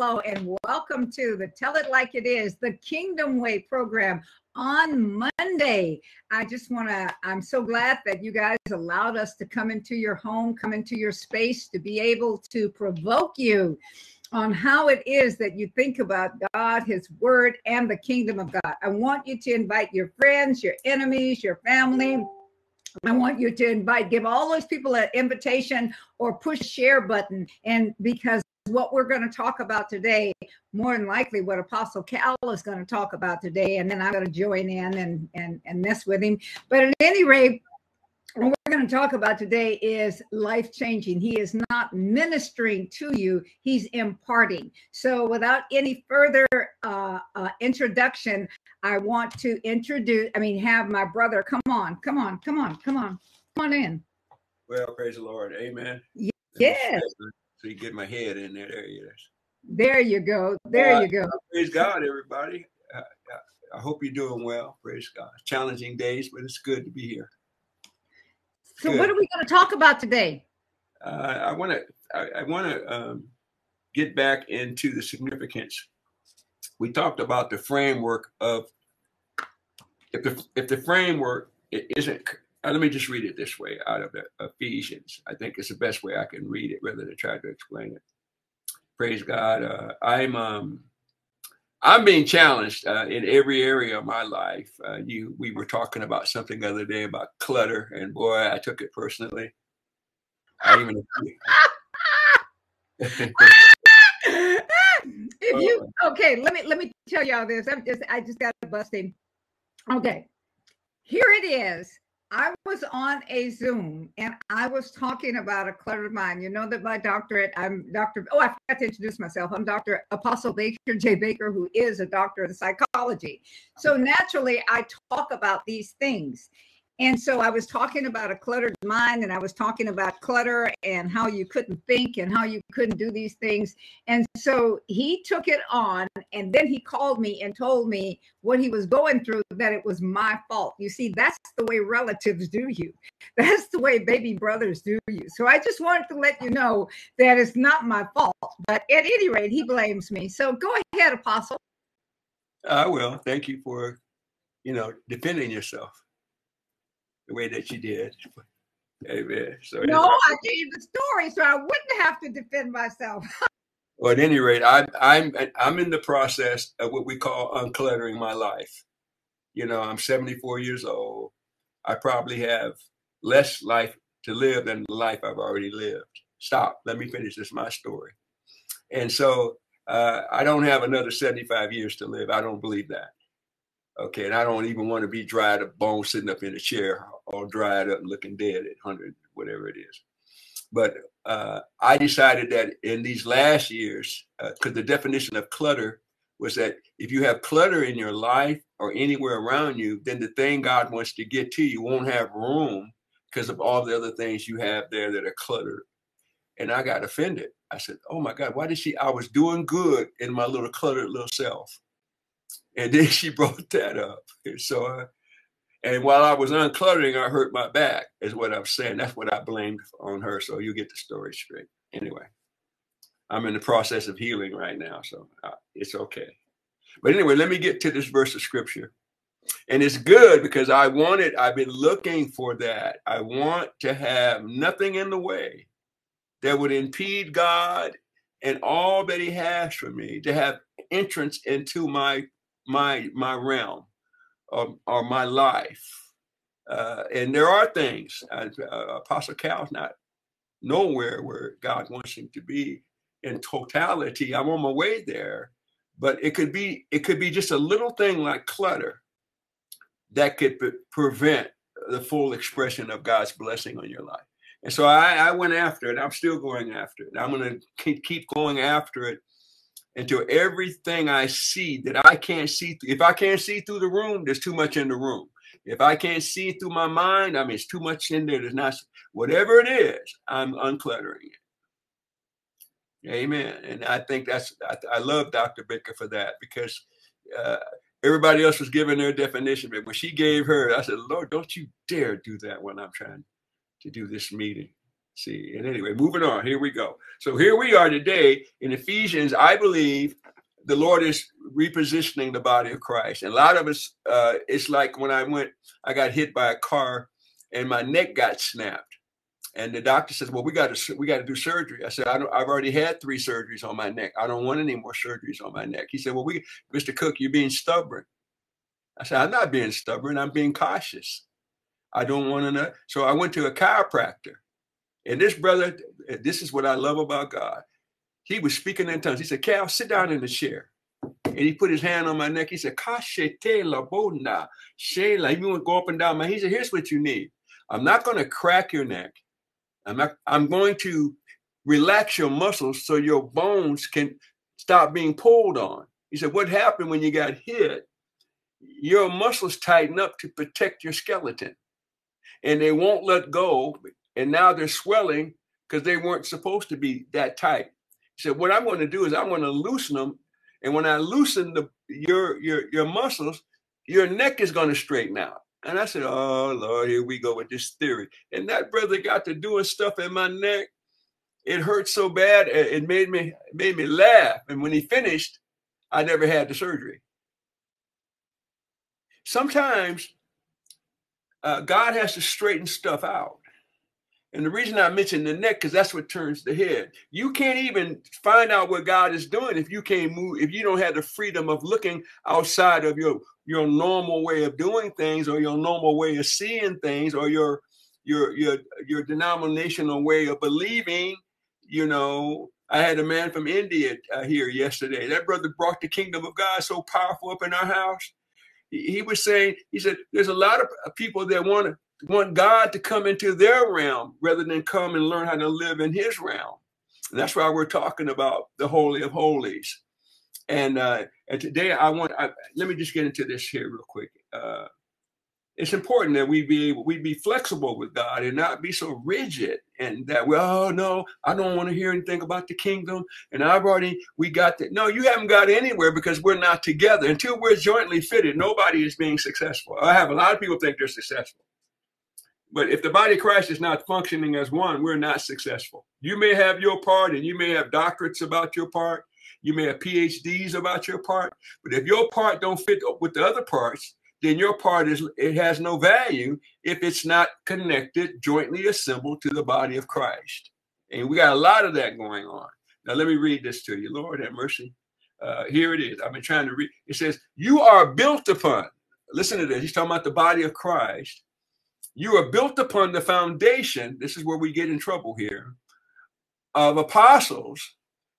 hello, and welcome to the Tell It Like It Is, the Kingdom Way program on Monday. I just want to, I'm so glad that you guys allowed us to come into your home, come into your space to be able to provoke you on how it is that you think about God, His Word, and the kingdom of God. I want you to invite your friends, your enemies, your family. I want you to invite, give all those people an invitation or push share button. And because what we're going to talk about today, more than likely what Apostle Cal is going to talk about today, and then I'm going to join in and and and mess with him. But at any rate, what we're going to talk about today is life changing. He is not ministering to you, he's imparting. So, without any further uh, uh, introduction, I want to introduce, I mean, have my brother come on, come on, come on, come on, come on in. Well, praise the Lord. Amen. Yes. So you get my head in there. There is. There you go. There uh, you go. Praise God, everybody. Uh, I hope you're doing well. Praise God. Challenging days, but it's good to be here. So, what are we going to talk about today? Uh, I want to I, I want to um, get back into the significance. We talked about the framework of if the if the framework isn't. Uh, let me just read it this way out of Ephesians. I think it's the best way I can read it rather than try to explain it. Praise God. Uh, I'm um, I'm being challenged uh, in every area of my life. Uh, you, we were talking about something the other day about clutter, and boy, I took it personally. I even. if you okay, let me let me tell y'all this. I'm just I just got busting. Okay, here it is. I was on a Zoom and I was talking about a cluttered mind. You know that my doctorate, I'm Dr. Oh, I forgot to introduce myself. I'm Dr. Apostle Baker J. Baker, who is a doctor in psychology. So naturally, I talk about these things. And so I was talking about a cluttered mind and I was talking about clutter and how you couldn't think and how you couldn't do these things. And so he took it on and then he called me and told me what he was going through, that it was my fault. You see, that's the way relatives do you. That's the way baby brothers do you. So I just wanted to let you know that it's not my fault. But at any rate, he blames me. So go ahead, Apostle. I will. Thank you for, you know, defending yourself the way that you did. Amen. So no, I gave the story, so I wouldn't have to defend myself. well, at any rate, I, I'm I'm in the process of what we call uncluttering my life. You know, I'm 74 years old. I probably have less life to live than the life I've already lived. Stop. Let me finish this my story. And so uh, I don't have another 75 years to live. I don't believe that. Okay, and I don't even want to be dried up bone sitting up in a chair all dried up and looking dead at 100, whatever it is. But uh, I decided that in these last years, because uh, the definition of clutter was that if you have clutter in your life or anywhere around you, then the thing God wants to get to you won't have room because of all the other things you have there that are cluttered. And I got offended. I said, Oh my God, why did she? I was doing good in my little cluttered little self. And then she brought that up. And so, uh, and while I was uncluttering, I hurt my back, is what I'm saying. That's what I blamed on her. So you get the story straight. Anyway, I'm in the process of healing right now. So uh, it's okay. But anyway, let me get to this verse of scripture. And it's good because I wanted, I've been looking for that. I want to have nothing in the way that would impede God and all that He has for me to have entrance into my my my realm or, or my life. Uh, and there are things, uh, Apostle Cal's not nowhere where God wants him to be in totality. I'm on my way there, but it could be it could be just a little thing like clutter that could pre- prevent the full expression of God's blessing on your life. And so I, I went after it. I'm still going after it. I'm going to keep going after it until everything I see that I can't see, if I can't see through the room, there's too much in the room. If I can't see through my mind, I mean, it's too much in there. There's not, whatever it is, I'm uncluttering it. Amen. And I think that's, I, I love Dr. Baker for that because uh, everybody else was giving their definition. But when she gave her, I said, Lord, don't you dare do that when I'm trying to do this meeting. See, and anyway, moving on. Here we go. So here we are today in Ephesians. I believe the Lord is repositioning the body of Christ. And a lot of us, uh, it's like when I went, I got hit by a car and my neck got snapped. And the doctor says, "Well, we got to we got to do surgery." I said, I "I've already had three surgeries on my neck. I don't want any more surgeries on my neck." He said, "Well, we, Mr. Cook, you're being stubborn." I said, "I'm not being stubborn. I'm being cautious. I don't want to know." So I went to a chiropractor, and this brother, this is what I love about God. He was speaking in tongues. He said, "Cal, sit down in the chair." And he put his hand on my neck. He said, Kashete la bona. Shayla. He went go up and down my. He said, Here's what you need. I'm not going to crack your neck. I'm not, I'm going to relax your muscles so your bones can stop being pulled on. He said, What happened when you got hit? Your muscles tighten up to protect your skeleton. And they won't let go. And now they're swelling because they weren't supposed to be that tight. He said, What I'm going to do is I'm going to loosen them. And when I loosen the your your your muscles, your neck is going to straighten out. And I said, Oh Lord, here we go with this theory. And that brother got to doing stuff in my neck. It hurt so bad, it made me made me laugh. And when he finished, I never had the surgery. Sometimes uh, God has to straighten stuff out. And the reason I mention the neck, because that's what turns the head. You can't even find out what God is doing if you can't move, if you don't have the freedom of looking outside of your your normal way of doing things or your normal way of seeing things or your your your your denominational way of believing. You know i had a man from india uh, here yesterday. That brother brought the kingdom of god so powerful up in our house. He, he was saying he said there's a lot of people that want to want god to come into their realm rather than come and learn how to live in his realm. And that's why we're talking about the holy of holies. And uh, and today I want I, let me just get into this here real quick. Uh, it's important that we be able we be flexible with God and not be so rigid and that well oh, no I don't want to hear anything about the kingdom and I've already we got that. No you haven't got anywhere because we're not together. Until we're jointly fitted nobody is being successful. I have a lot of people think they're successful but if the body of Christ is not functioning as one we're not successful you may have your part and you may have doctorates about your part you may have PhDs about your part, but if your part don't fit with the other parts, then your part is it has no value if it's not connected, jointly assembled to the body of Christ. And we got a lot of that going on. Now let me read this to you. Lord have mercy. Uh, here it is. I've been trying to read. It says, "You are built upon." Listen to this. He's talking about the body of Christ. You are built upon the foundation. This is where we get in trouble here. Of apostles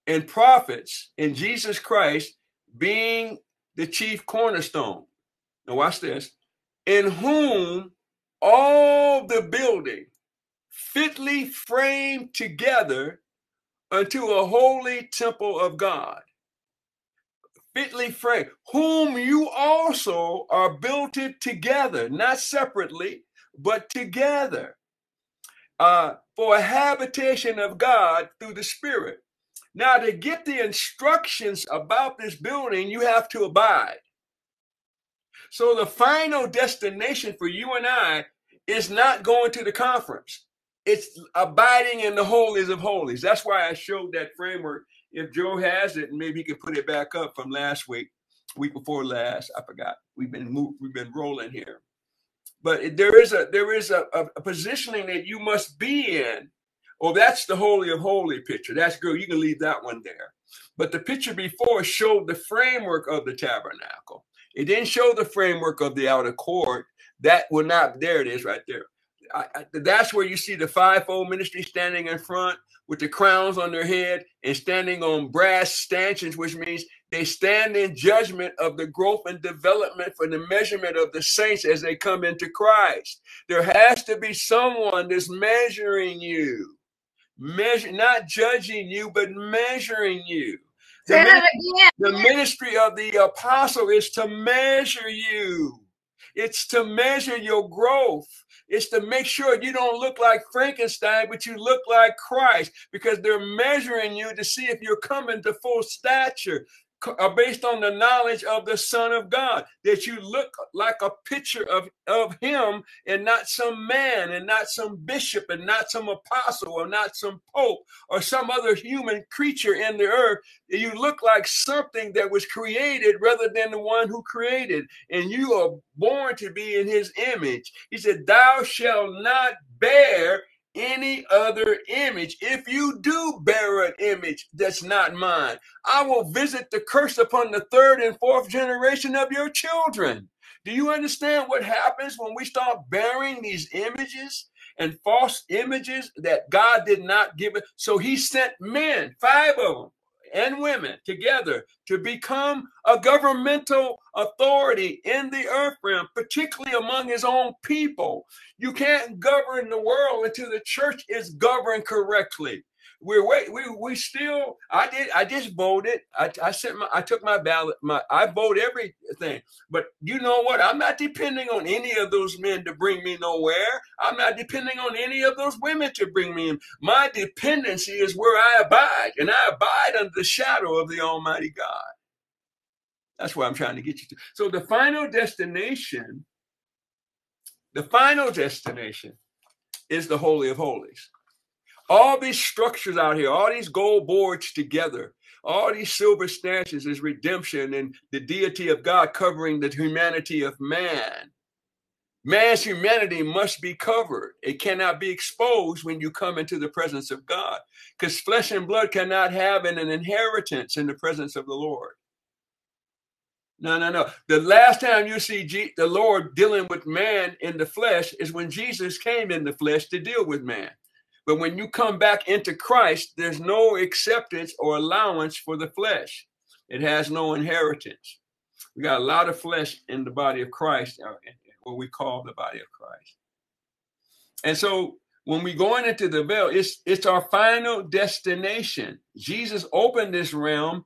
and prophets and Jesus Christ being the chief cornerstone. Now, watch this. In whom all the building fitly framed together unto a holy temple of God. Fitly framed, whom you also are built together, not separately, but together, uh, for a habitation of God through the Spirit. Now, to get the instructions about this building, you have to abide. So, the final destination for you and I is not going to the conference, it's abiding in the holies of holies. That's why I showed that framework. If Joe has it, maybe he can put it back up from last week, week before last. I forgot. We've been moved, we've been rolling here. But there is a there is a, a positioning that you must be in Oh, that's the Holy of Holy picture. That's good. You can leave that one there. But the picture before showed the framework of the tabernacle. It didn't show the framework of the outer court. That will not, there it is right there. I, I, that's where you see the fivefold ministry standing in front with the crowns on their head and standing on brass stanchions, which means they stand in judgment of the growth and development for the measurement of the saints as they come into Christ. There has to be someone that's measuring you measure, not judging you, but measuring you. The, the ministry of the apostle is to measure you. It's to measure your growth. It's to make sure you don't look like Frankenstein, but you look like Christ because they're measuring you to see if you're coming to full stature. Are uh, based on the knowledge of the Son of God, that you look like a picture of, of Him and not some man and not some bishop and not some apostle or not some pope or some other human creature in the earth. You look like something that was created rather than the one who created, and you are born to be in His image. He said, Thou shalt not bear any other image. If you do bear an image that's not mine, I will visit the curse upon the third and fourth generation of your children. Do you understand what happens when we start bearing these images and false images that God did not give it? So he sent men, five of them, and women together to become a governmental authority in the earth realm, particularly among his own people. You can't govern the world until the church is governed correctly we're wait, we we still I did I just voted. I, I sent my I took my ballot, my I vote everything. But you know what? I'm not depending on any of those men to bring me nowhere. I'm not depending on any of those women to bring me in. My dependency is where I abide, and I abide under the shadow of the Almighty God. That's where I'm trying to get you to. So the final destination, the final destination is the Holy of Holies all these structures out here, all these gold boards together, all these silver stanchions is redemption and the deity of God covering the humanity of man. Man's humanity must be covered. It cannot be exposed when you come into the presence of God because flesh and blood cannot have an, an inheritance in the presence of the Lord. No, no, no. The last time you see G- the Lord dealing with man in the flesh is when Jesus came in the flesh to deal with man. But when you come back into Christ, there's no acceptance or allowance for the flesh. It has no inheritance. We got a lot of flesh in the body of Christ, uh, what we call the body of Christ. And so when we going into the veil, it's it's our final destination. Jesus opened this realm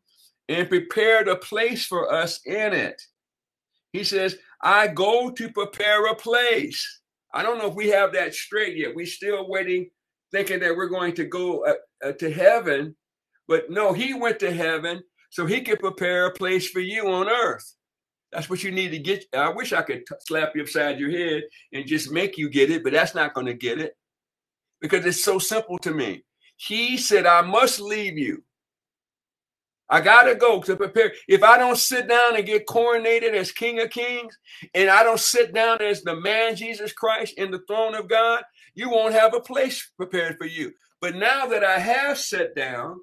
and prepared a place for us in it. He says, I go to prepare a place. I don't know if we have that straight yet. We're still waiting thinking that we're going to go uh, uh, to heaven. But no, he went to heaven so he could prepare a place for you on earth. That's what you need to get. I wish I could t- slap you upside your head and just make you get it, but that's not going to get it because it's so simple to me. He said, I must leave you. I got to go to prepare. If I don't sit down and get coronated as King of Kings, and I don't sit down as the man Jesus Christ in the throne of God, you won't have a place prepared for you. But now that I have sat down,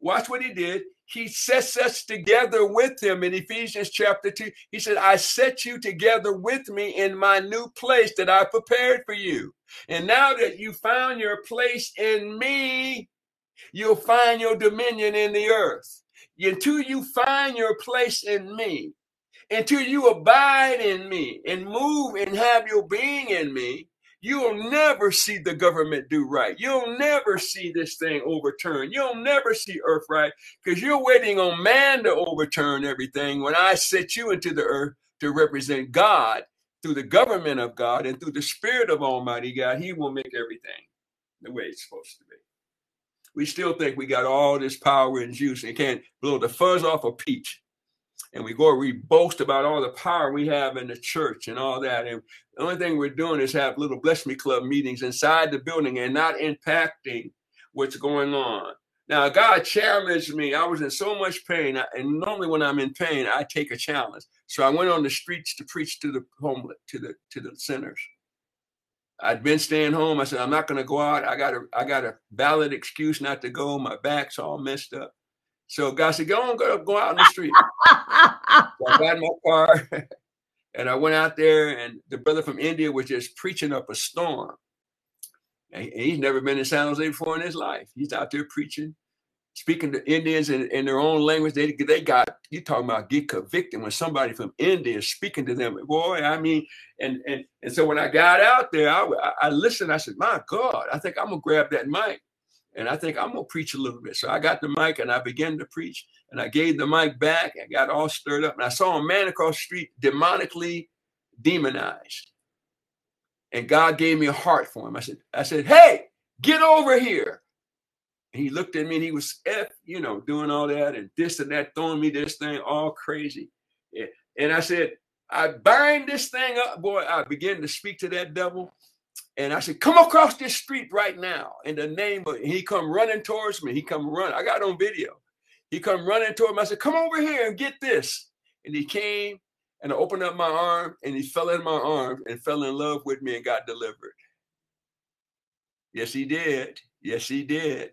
watch what he did. He sets us together with him in Ephesians chapter 2. He said, I set you together with me in my new place that I prepared for you. And now that you found your place in me, you'll find your dominion in the earth. Until you find your place in me, until you abide in me and move and have your being in me, You'll never see the government do right. You'll never see this thing overturned. You'll never see earth right because you're waiting on man to overturn everything when I set you into the earth to represent God through the government of God and through the spirit of Almighty God. He will make everything the way it's supposed to be. We still think we got all this power and juice and can't blow the fuzz off a peach and we go we boast about all the power we have in the church and all that and the only thing we're doing is have little bless me club meetings inside the building and not impacting what's going on now god challenged me i was in so much pain and normally when i'm in pain i take a challenge so i went on the streets to preach to the homeless to the to the sinners I'd been staying home. I said, I'm not going to go out. I got a, I got a valid excuse not to go. My back's all messed up. So God said, go on, go, go out in the street. so I got in my car and I went out there and the brother from India was just preaching up a storm. And he's never been in San Jose before in his life. He's out there preaching, speaking to Indians in, in their own language. They, they got, you talking about get convicted when somebody from India is speaking to them. Boy, I mean, and and and so when I got out there, I, I listened. I said, my God, I think I'm going to grab that mic and I think I'm gonna preach a little bit. So I got the mic and I began to preach, and I gave the mic back. I got all stirred up, and I saw a man across the street demonically demonized. And God gave me a heart for him. I said, I said, hey, get over here. he looked at me and he was F, you know, doing all that and this and that, throwing me this thing all crazy. And I said, I bind this thing up, boy. I began to speak to that devil. And I said, come across this street right now in the name of, he come running towards me. He come run. I got on video. He come running toward me. I said, come over here and get this. And he came and I opened up my arm and he fell in my arms and fell in love with me and got delivered. Yes, he did. Yes, he did.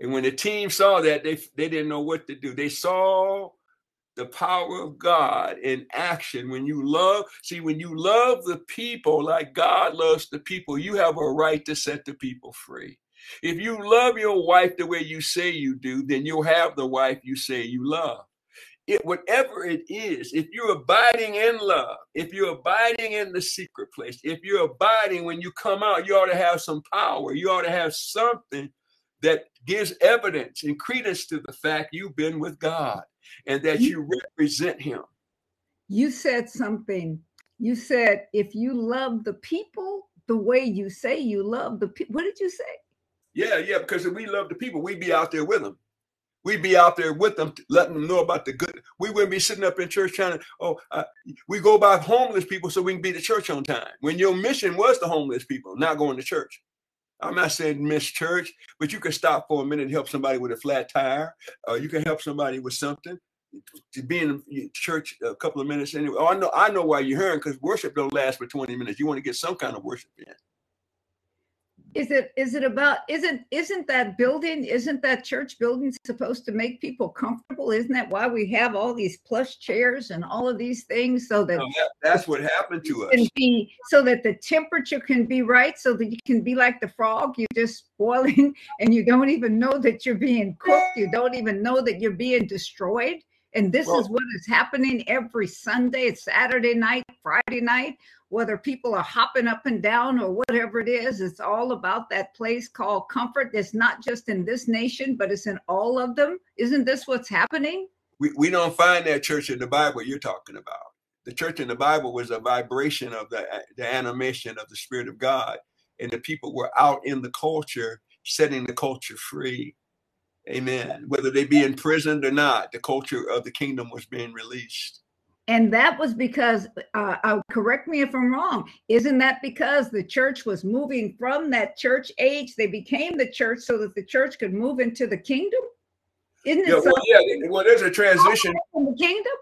And when the team saw that, they, they didn't know what to do. They saw the power of God in action. When you love, see, when you love the people like God loves the people, you have a right to set the people free. If you love your wife the way you say you do, then you'll have the wife you say you love. It, whatever it is, if you're abiding in love, if you're abiding in the secret place, if you're abiding when you come out, you ought to have some power. You ought to have something that gives evidence and credence to the fact you've been with God and that you, you represent Him. You said something. You said, if you love the people the way you say you love the people, what did you say? Yeah, yeah, because if we love the people, we'd be out there with them. We'd be out there with them, letting them know about the good. We wouldn't be sitting up in church trying to, oh, uh, we go by homeless people so we can be to church on time. When your mission was the homeless people, not going to church. I'm not saying miss church, but you can stop for a minute and help somebody with a flat tire. Uh, you can help somebody with something. To be in church a couple of minutes anyway. Oh, I know, I know why you're hearing because worship don't last for 20 minutes. You want to get some kind of worship in is it is it about isn't isn't that building isn't that church building supposed to make people comfortable? Isn't that why we have all these plush chairs and all of these things so that, that that's what happened to us. be, so that the temperature can be right so that you can be like the frog you're just boiling and you don't even know that you're being cooked you don't even know that you're being destroyed and this well, is what is happening every sunday saturday night friday night whether people are hopping up and down or whatever it is, it's all about that place called comfort. It's not just in this nation, but it's in all of them. Isn't this what's happening? We, we don't find that church in the Bible you're talking about. The church in the Bible was a vibration of the, uh, the animation of the Spirit of God. And the people were out in the culture, setting the culture free. Amen. Whether they be imprisoned or not, the culture of the kingdom was being released. And that was because, uh, uh, correct me if I'm wrong, isn't that because the church was moving from that church age? They became the church so that the church could move into the kingdom? Isn't yeah, well, yeah, well, there's a transition. In the kingdom?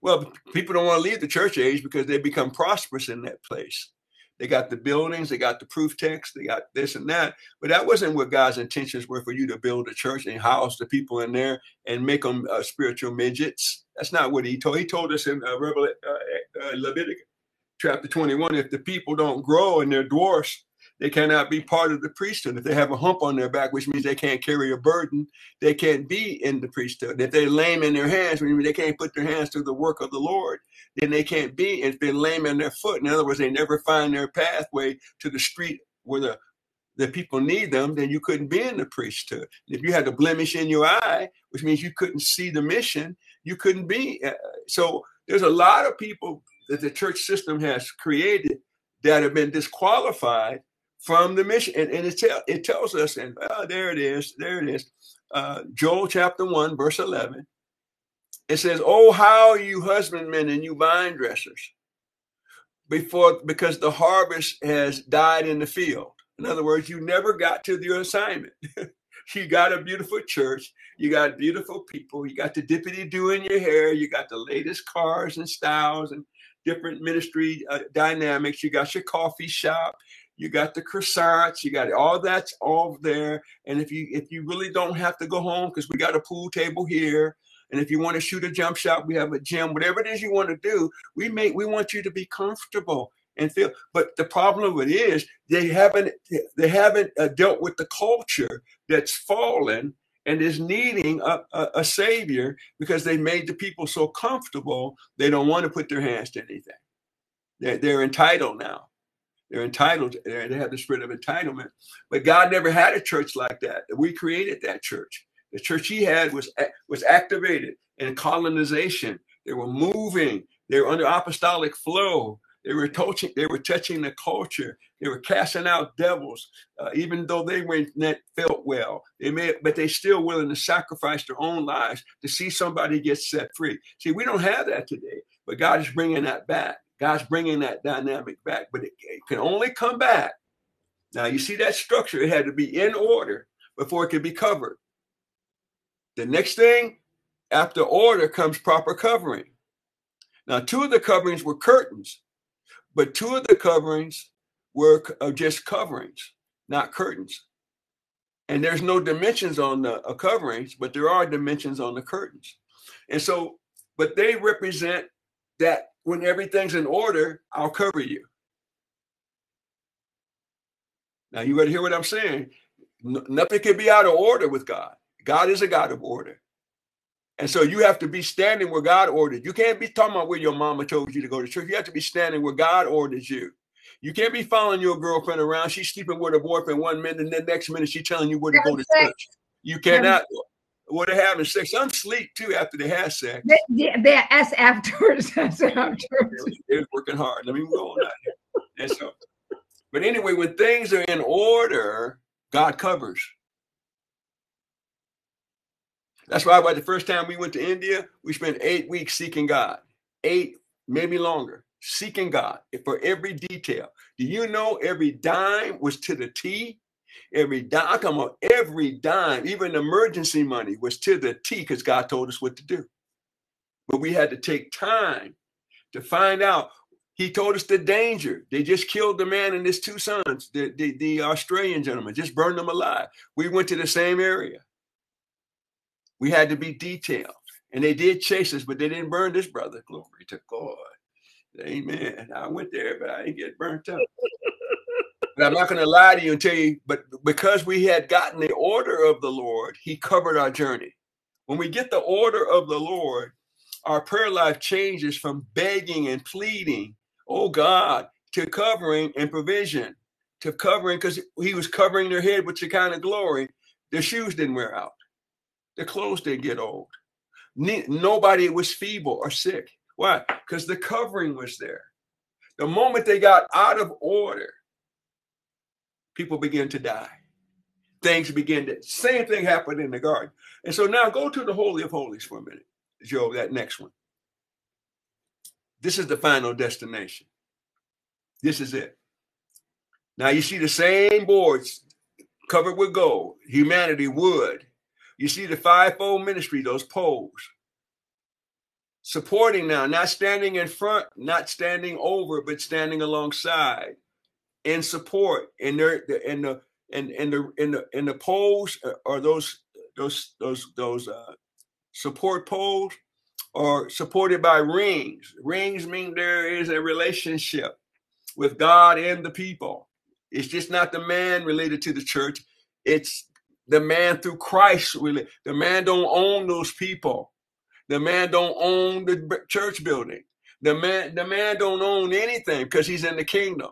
Well, people don't want to leave the church age because they become prosperous in that place. They got the buildings, they got the proof text, they got this and that. But that wasn't what God's intentions were for you to build a church and house the people in there and make them uh, spiritual midgets. That's not what he told. He told us in uh, Revel- uh, uh, Leviticus chapter 21 if the people don't grow and they're dwarfs, they cannot be part of the priesthood. If they have a hump on their back, which means they can't carry a burden, they can't be in the priesthood. If they're lame in their hands, means they can't put their hands to the work of the Lord, then they can't be. If they're lame in their foot, in other words, they never find their pathway to the street where the the people need them, then you couldn't be in the priesthood. If you had a blemish in your eye, which means you couldn't see the mission, you couldn't be. Uh, so there's a lot of people that the church system has created that have been disqualified from the mission. And, and it, tell, it tells us, and oh, there it is, there it is. Uh, Joel chapter 1, verse 11. It says, Oh, how you husbandmen and you vine dressers, before because the harvest has died in the field. In other words, you never got to your assignment. you got a beautiful church, you got beautiful people, you got the dippity do in your hair, you got the latest cars and styles and different ministry uh, dynamics, you got your coffee shop, you got the croissants, you got all that's all there. And if you if you really don't have to go home because we got a pool table here, and if you want to shoot a jump shot, we have a gym. Whatever it is you want to do, we make we want you to be comfortable and feel. But the problem with it is they haven't they haven't uh, dealt with the culture that's fallen and is needing a, a, a savior because they made the people so comfortable they don't want to put their hands to anything. They're, they're entitled now. They're entitled. They have the spirit of entitlement. But God never had a church like that. We created that church. The church He had was was activated in colonization. They were moving. They were under apostolic flow. They were touching, they were touching the culture. They were casting out devils, uh, even though they went that felt well. They may, but they still willing to sacrifice their own lives to see somebody get set free. See, we don't have that today, but God is bringing that back. God's bringing that dynamic back, but it, it can only come back. Now you see that structure; it had to be in order before it could be covered. The next thing after order comes proper covering. Now, two of the coverings were curtains, but two of the coverings were uh, just coverings, not curtains. And there's no dimensions on the uh, coverings, but there are dimensions on the curtains. And so, but they represent that when everything's in order, I'll cover you. Now, you got to hear what I'm saying. nothing can be out of order with God. God is a God of order. And so you have to be standing where God ordered. You can't be talking about where your mama told you to go to church. You have to be standing where God orders you. You can't be following your girlfriend around. She's sleeping with a boyfriend one minute, and then next minute she's telling you where to go to church. You cannot. What they having sex? I'm sleep too after they have sex. Yeah, they, that's afterwards. That's afterwards. They're working hard. Let me go on out here. So, but anyway, when things are in order, God covers. That's why by the first time we went to India, we spent eight weeks seeking God, eight, maybe longer, seeking God for every detail. Do you know every dime was to the T? Every dime, come on, every dime, even emergency money was to the T because God told us what to do. But we had to take time to find out. He told us the danger. They just killed the man and his two sons, the, the, the Australian gentleman, just burned them alive. We went to the same area. We had to be detailed. And they did chase us, but they didn't burn this brother. Glory to God. Amen. I went there, but I didn't get burnt up. I'm not going to lie to you and tell you, but because we had gotten the order of the Lord, He covered our journey. When we get the order of the Lord, our prayer life changes from begging and pleading, oh God, to covering and provision, to covering because He was covering their head with the kind of glory. Their shoes didn't wear out. their clothes didn't get old. Nobody was feeble or sick. Why? Because the covering was there. The moment they got out of order, people begin to die. Things begin to, same thing happened in the garden. And so now go to the Holy of Holies for a minute, Joe, that next one. This is the final destination. This is it. Now you see the same boards covered with gold, humanity, wood, you see the fivefold ministry, those poles. Supporting now, not standing in front, not standing over, but standing alongside in support. And there in the and in the in the in the poles are those those those those uh, support poles are supported by rings. Rings mean there is a relationship with God and the people. It's just not the man related to the church. It's the man through Christ really. The man don't own those people. The man don't own the church building. The man, the man don't own anything because he's in the kingdom.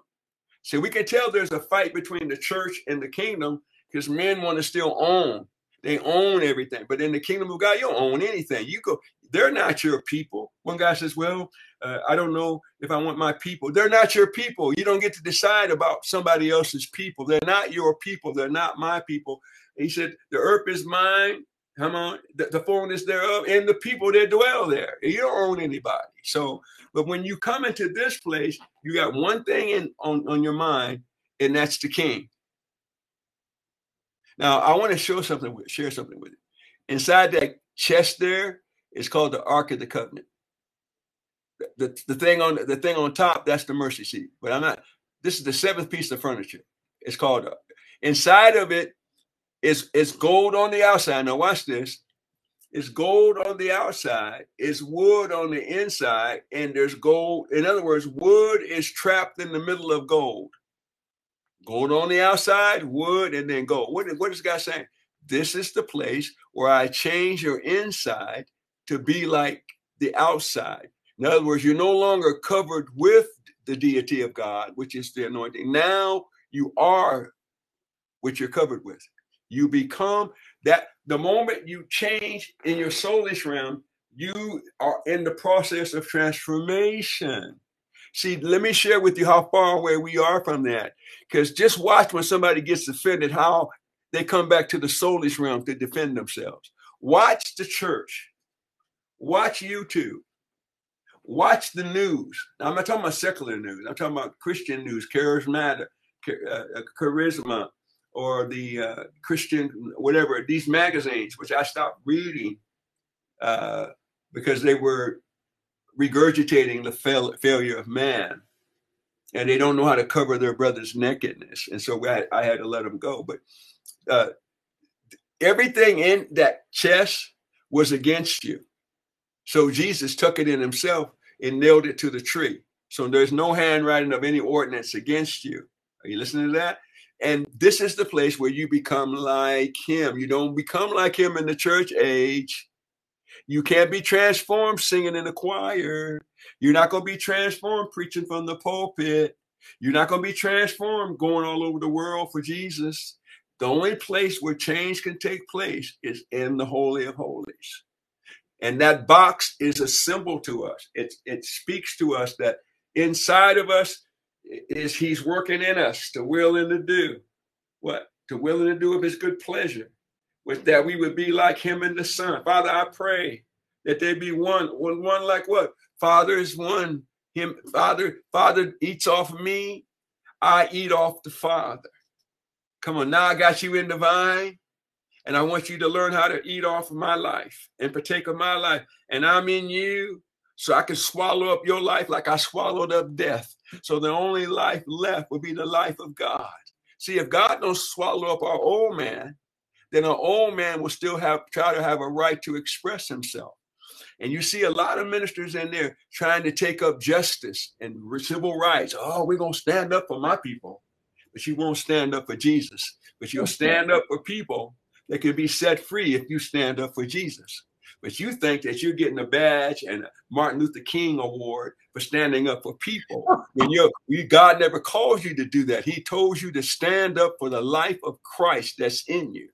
See, we can tell there's a fight between the church and the kingdom because men want to still own. They own everything. But in the kingdom of God, you don't own anything. You go, they're not your people. One guy says, Well, uh, I don't know if I want my people. They're not your people. You don't get to decide about somebody else's people. They're not your people. They're not my people. He said, The earth is mine. Come on, the, the fullness thereof, and the people that dwell there. You don't own anybody. So, but when you come into this place, you got one thing in on, on your mind, and that's the king. Now, I want to show something with share something with you. Inside that chest there is called the Ark of the Covenant. The, the, the thing on the thing on top, that's the mercy seat. But I'm not, this is the seventh piece of furniture. It's called inside of it it's, it's gold on the outside. Now, watch this. It's gold on the outside, it's wood on the inside, and there's gold. In other words, wood is trapped in the middle of gold. Gold on the outside, wood, and then gold. What, what is God saying? This is the place where I change your inside to be like the outside. In other words, you're no longer covered with the deity of God, which is the anointing. Now you are what you're covered with. You become that the moment you change in your soulish realm, you are in the process of transformation. See, let me share with you how far away we are from that. Because just watch when somebody gets offended, how they come back to the soulish realm to defend themselves. Watch the church. Watch YouTube. Watch the news. Now, I'm not talking about secular news. I'm talking about Christian news, charismatic, uh, uh, charisma, or the uh, Christian, whatever, these magazines, which I stopped reading uh, because they were regurgitating the fail, failure of man. And they don't know how to cover their brother's nakedness. And so I, I had to let them go. But uh, everything in that chest was against you. So Jesus took it in himself and nailed it to the tree. So there's no handwriting of any ordinance against you. Are you listening to that? And this is the place where you become like him. You don't become like him in the church age. You can't be transformed singing in the choir. You're not going to be transformed preaching from the pulpit. You're not going to be transformed going all over the world for Jesus. The only place where change can take place is in the Holy of Holies. And that box is a symbol to us. It, it speaks to us that inside of us is He's working in us to will and to do. What? To will and to do of His good pleasure. With that we would be like Him in the Son. Father, I pray that there be one, one, one like what? Father is one. Him, Father, Father eats off of me. I eat off the Father. Come on, now I got you in the vine, and I want you to learn how to eat off of my life and partake of my life. And I'm in you, so I can swallow up your life like I swallowed up death. So the only life left would be the life of God. See, if God don't swallow up our old man, then our old man will still have try to have a right to express himself. And you see a lot of ministers in there trying to take up justice and civil rights. Oh, we're gonna stand up for my people but you won't stand up for Jesus. But you'll stand up for people that can be set free if you stand up for Jesus. But you think that you're getting a badge and a Martin Luther King award for standing up for people. When you're, God never calls you to do that. He told you to stand up for the life of Christ that's in you.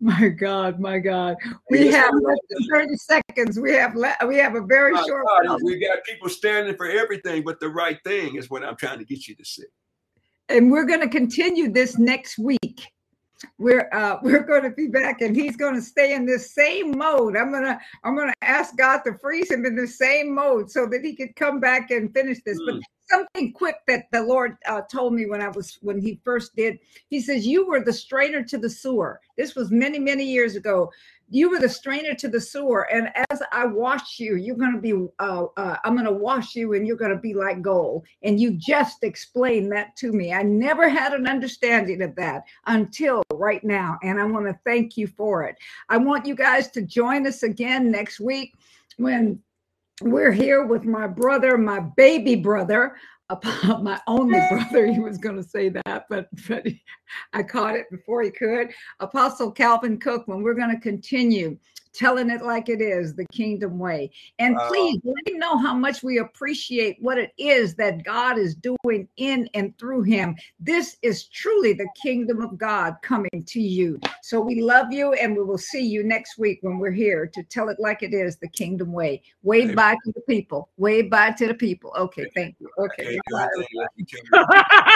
My God, my God. We have less than 30 seconds. We have le- we have a very short God, we got people standing for everything but the right thing is what I'm trying to get you to see and we're going to continue this next week we're uh we're going to be back and he's going to stay in this same mode. I'm gonna i'm gonna ask god to freeze him in the same mode so that he could come back and finish this. Mm. but something quick that the lord uh, told me when i was when he first did he says you were the strainer to the sewer. This was many many years ago you were the strainer to the sewer and as i wash you you're going to be uh, uh, i'm going to wash you and you're going to be like gold. And you just explained that to me. I never had an understanding of that until right now and i want to thank you for it. I want you guys to join us again next week when we're here with my brother my baby brother my only brother he was going to say that but but i caught it before he could. Apostle calvin cookman we're going to continue telling it like it is the kingdom way. And wow. please let him know how much we appreciate what it is that god is doing in and through him. This is truly the kingdom of god coming to you. So we love you and we will see you next week when we're here to tell it like it is the kingdom way. Wave bye to the people. Wave bye to the people. Okay thank you. Okay